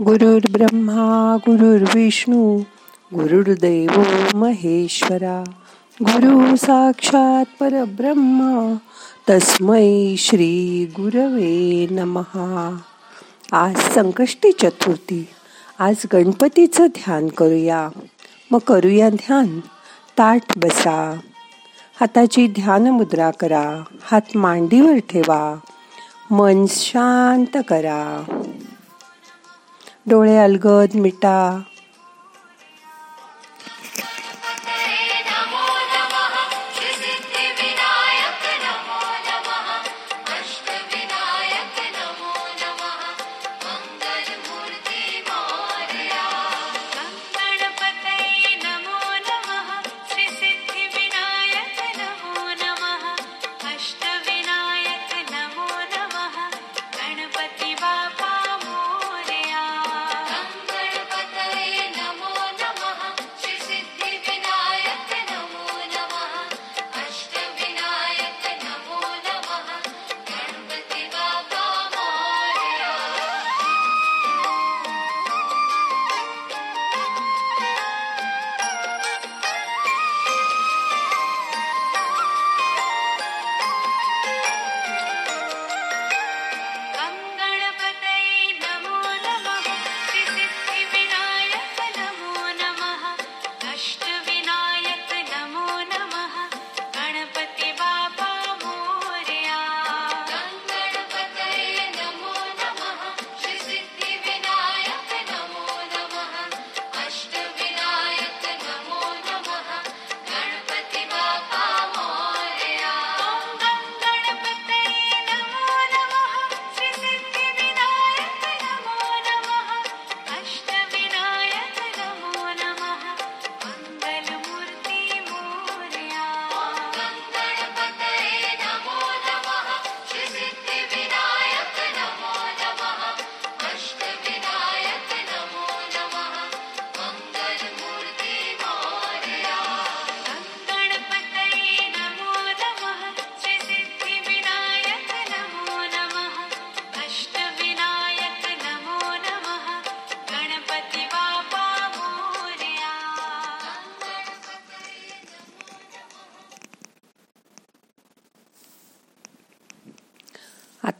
गुरुर् ब्रह्मा गुरुर्विष्णू गुरुर्देव महेश्वरा. गुरु साक्षात परब्रह्मा तस्मै श्री गुरवे नमहा आज संकष्टी चतुर्थी. आज गणपतीचं ध्यान करूया. मग करूया ध्यान. ताट बसा. हाताची ध्यान मुद्रा करा. हात मांडीवर ठेवा. मन शांत करा. डोळे अलगद मिटा.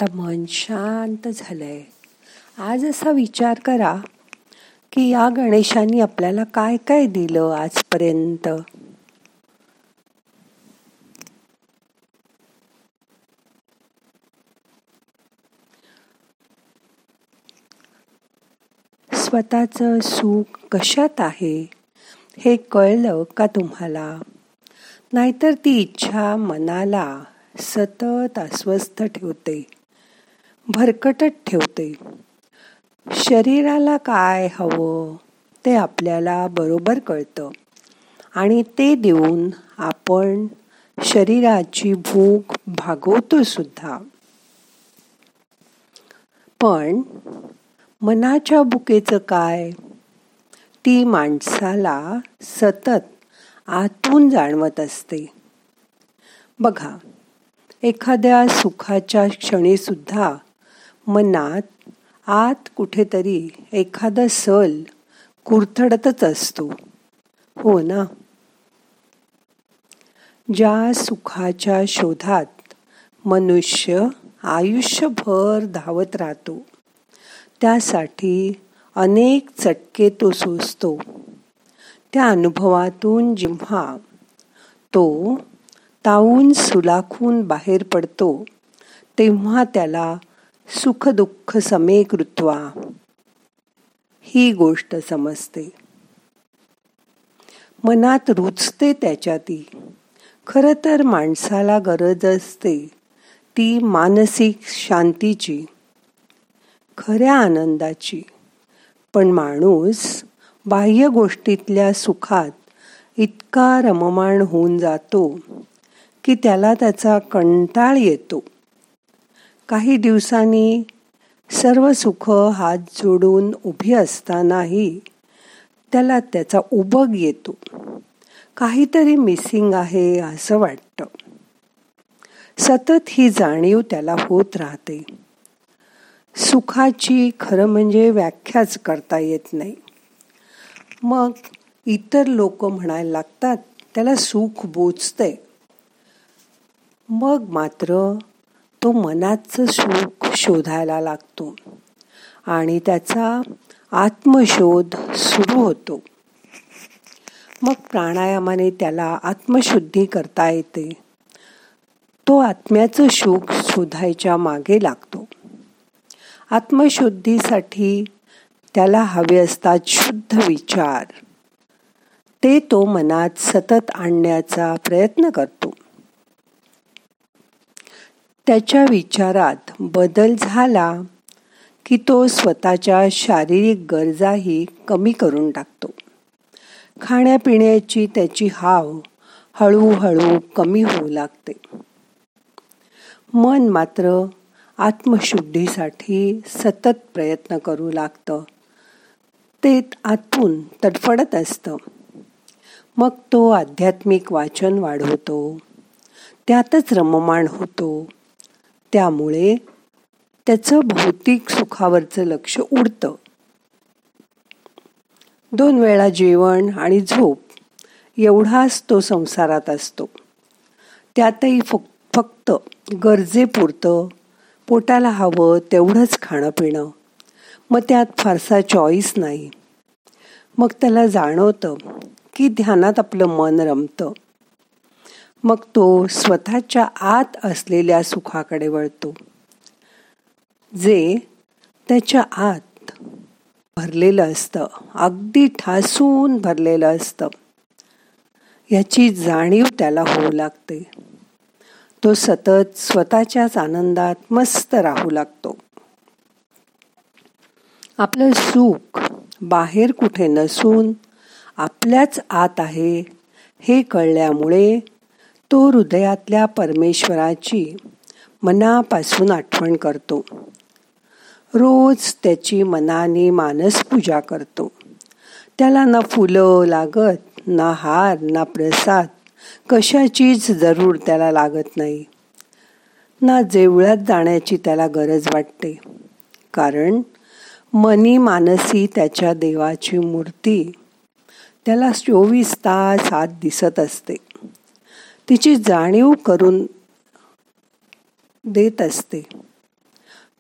आता मन शांत झालंय. आज असा विचार करा की या गणेशांनी आपल्याला काय काय दिलं आजपर्यंत? स्वतःचं सुख कशात आहे हे कळलं का तुम्हाला? नाहीतर ती इच्छा मनाला सतत अस्वस्थ ठेवते. भरकटत ठेवते. शरीराला काय हवं ते आपल्याला बरोबर कळतं. आणि ते देऊन आपण शरीराची भूक भागवतो सुद्धा. पण मनाच्या भुकेचं काय? ती माणसाला सतत आतून जाणवत असते. बघा एखाद्या सुखाच्या क्षणीसुद्धा मनात आत कुठेतरी एखादा सल कुरथडतच असतो. हो ना? ज्या सुखाच्या शोधात मनुष्य आयुष्यभर धावत राहतो त्यासाठी अनेक चटके तो सोसतो त्या अनुभवातून जेव्हा तो ताऊन सुलाखून बाहेर पडतो तेव्हा त्याला सुखदुःख समे समेकृत्वा ही गोष्ट समजते. मनात रुचते त्याच्या ती खरं तर माणसाला गरज असते ती मानसिक शांतीची खऱ्या आनंदाची. पण माणूस बाह्य गोष्टीतल्या सुखात इतका रममाण होऊन जातो की त्याला त्याचा कंटाळ येतो. काही दिवसांनी सर्व सुख हात जोडून उभी असतानाही त्याला त्याचा उबग येतो. काहीतरी मिसिंग आहे असं वाटतं. सतत ही जाणीव त्याला होत राहते. सुखाची खरं म्हणजे व्याख्याच करता येत नाही. मग इतर लोक म्हणायला लागतात त्याला सुख बोचतंय मग मात्र तो मनाचं सुख शोधायला लागतो आणि त्याचा आत्मशोध सुरू होतो. मग प्राणायामाने त्याला आत्मशुद्धी करता येते. तो आत्म्याचं सुख शोधायच्या मागे लागतो. आत्मशुद्धीसाठी त्याला हवे असतात शुद्ध विचार. ते तो मनात सतत आणण्याचा प्रयत्न करतो. त्याच्या विचारात बदल झाला की तो स्वतःच्या शारीरिक गरजाही कमी करून टाकतो. खाण्यापिण्याची त्याची हाव हळूहळू कमी होऊ लागते. मन मात्र आत्मशुद्धीसाठी सतत प्रयत्न करू लागतं. ते आतून तडफडत असतं. मग तो आध्यात्मिक वाचन वाढवतो. त्यातच रममाण होतो. त्यामुळे त्याचं भौतिक सुखावरचं लक्ष उडतं. दोन वेळा जेवण आणि झोप एवढाच तो संसारात असतो. त्यातही फक्त गरजेपुरतं पोटाला हवं तेवढंच खाणं पिणं. मग त्यात फारसा चॉईस नाही. मग त्याला जाणवतं की ध्यानात आपलं मन रमतं. मग तो स्वतःच्या आत असलेल्या सुखाकडे वळतो. जे त्याच्या आत भरलेलं असतं अगदी ठासून भरलेलं असतं याची जाणीव त्याला होऊ लागते. तो सतत स्वतःच्याच आनंदात मस्त राहू लागतो. आपलं सुख बाहेर कुठे नसून आपल्याच आत आहे हे कळल्यामुळे तो हृदयातल्या परमेश्वराची मनापासून आठवण करतो. रोज त्याची मनाने मानस पूजा करतो. त्याला ना फुलं लागत ना हार ना प्रसाद कशाचीच जरूर त्याला लागत नाही. ना जेवळात जाण्याची त्याला गरज वाटते. कारण मनी मानसी त्याच्या देवाची मूर्ती त्याला चोवीस तास आत दिसत असते. तिची जाणीव करून देत असते.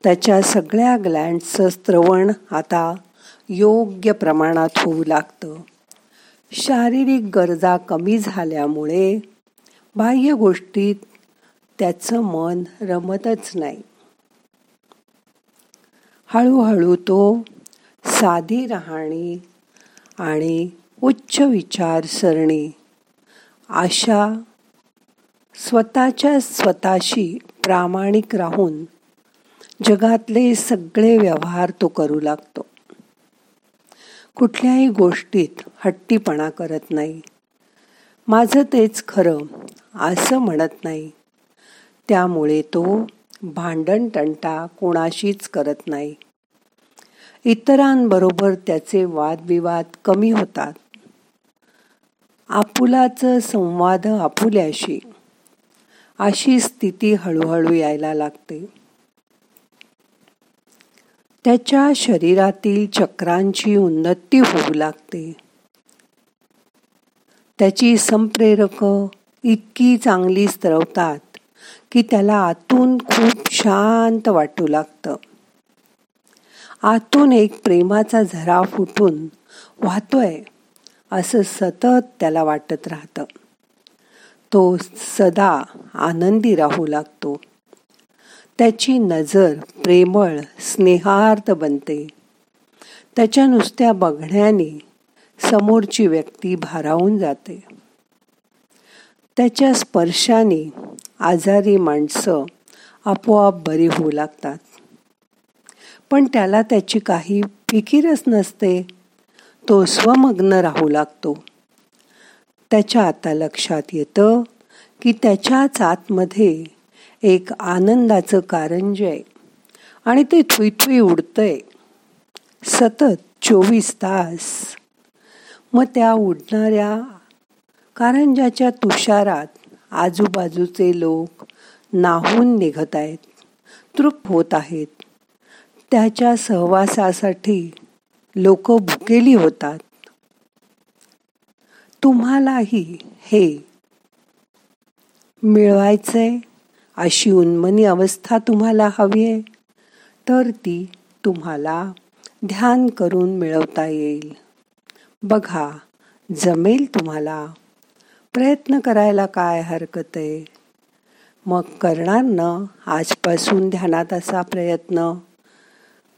त्याच्या सगळ्या ग्लँडचं स्त्रवण आता योग्य प्रमाणात होऊ लागतं. शारीरिक गरजा कमी झाल्यामुळे बाह्य गोष्टीत त्याचं मन रमतच नाही. हळूहळू तो साधी राहणी आणि उच्च विचारसरणी अशा स्वतःच्या स्वतःशी प्रामाणिक राहून जगातले सगळे व्यवहार तो करू लागतो. कुठल्याही गोष्टीत हट्टीपणा करत नाही. माझं तेच खरं असं म्हणत नाही. त्यामुळे तो भांडण तंटा कोणाशीच करत नाही. इतरांबरोबर त्याचे वादविवाद कमी होतात. आपुलाचं संवाद आपुल्याशी अशी स्थिती हळूहळू यायला लागते. त्याच्या शरीरातील चक्रांची उन्नती होऊ लागते. त्याची संप्रेरक इतकी चांगली स्त्रवतात की त्याला आतून खूप शांत वाटू लागतं. आतून एक प्रेमाचा झरा फुटून वाहतोय असं सतत त्याला वाटत राहतं. तो सदा आनंदी राहू लागतो. त्याची नजर प्रेमळ स्नेहार्थ बनते. त्याच्या नुसत्या बघण्याने समोरची व्यक्ती भारावून जाते. त्याच्या स्पर्शाने आजारी माणसं आपोआप बरी होऊ लागतात. पण त्याला त्याची काही फिकीरच नसते. तो स्वमग्न राहू लागतो. त्याच्या आता लक्षात येतं की त्याच्याच आतमध्ये एक आनंदाचं कारंज आहे आणि ते थुई उडतंय. सतत चोवीस तास. मग त्या उडणाऱ्या कारंजाच्या तुषारात आजूबाजूचे लोक नाहून निघत आहेत तृप होत आहेत. त्याच्या सहवासासाठी लोक भुकेली होतात. तुम्हालाही हे मिळवायचंय अशी उन्मनी अवस्था तुम्हाला हवी आहे तर ती तुम्हाला ध्यान करून मिळवता येईल. बघा जमेल तुम्हाला. प्रयत्न करायला काय हरकत आहे? मग करणार ना आजपासून ध्यानात असा प्रयत्न.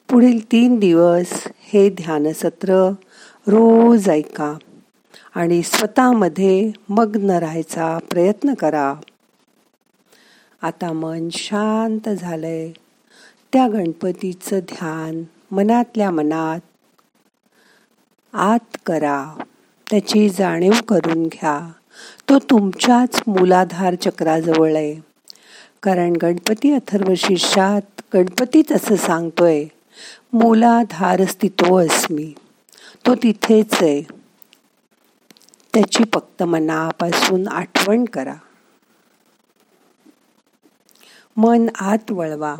पुढील तीन दिवस हे ध्यानसत्र रोज ऐका. आणि स्वतःमध्ये मग्न राहायचा प्रयत्न करा. आता मन शांत झालंय. त्या गणपतीचं ध्यान मनातल्या मनात आत करा. त्याची जाणीव करून घ्या. तो तुमच्याच मूलाधार चक्राजवळ आहे कारण गणपती अथर्व शीर्षात गणपतीच असं सांगतोय मूलाधार स्थितो अस्मी तो तिथेच आहे त्याची फक्त मनापासून आठवण करा. मन आत वळवा.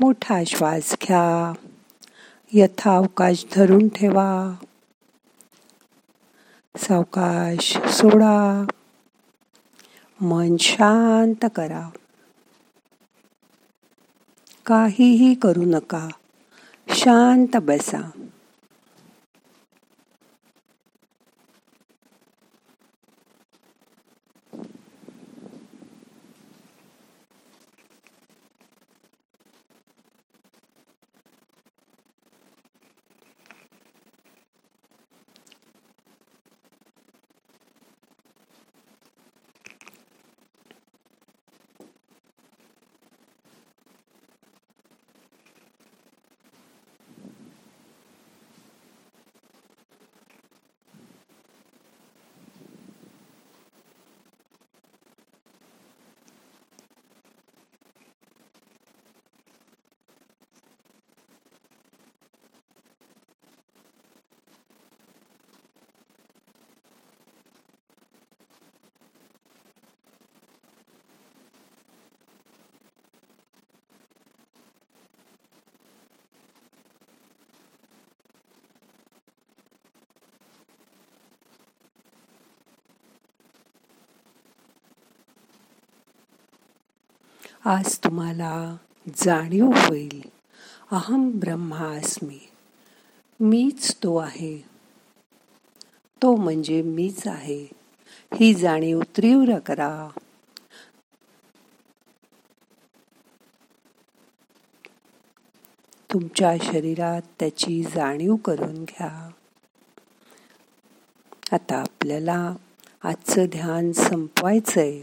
मोठा श्वास घ्या. यथावकाश धरून ठेवा. सावकाश सोडा. मन शांत करा. काहीही करू नका. शांत बसा. आज तुम्हाला जाणीव होईल. अहम ब्रह्मास्मी मीच तो आहे. तो म्हणजे मीच आहे. ही जाणीव तीव्र करा. तुमच्या शरीरात त्याची जाणीव करून घ्या. आता आपल्याला आजचं ध्यान संपवायचंय.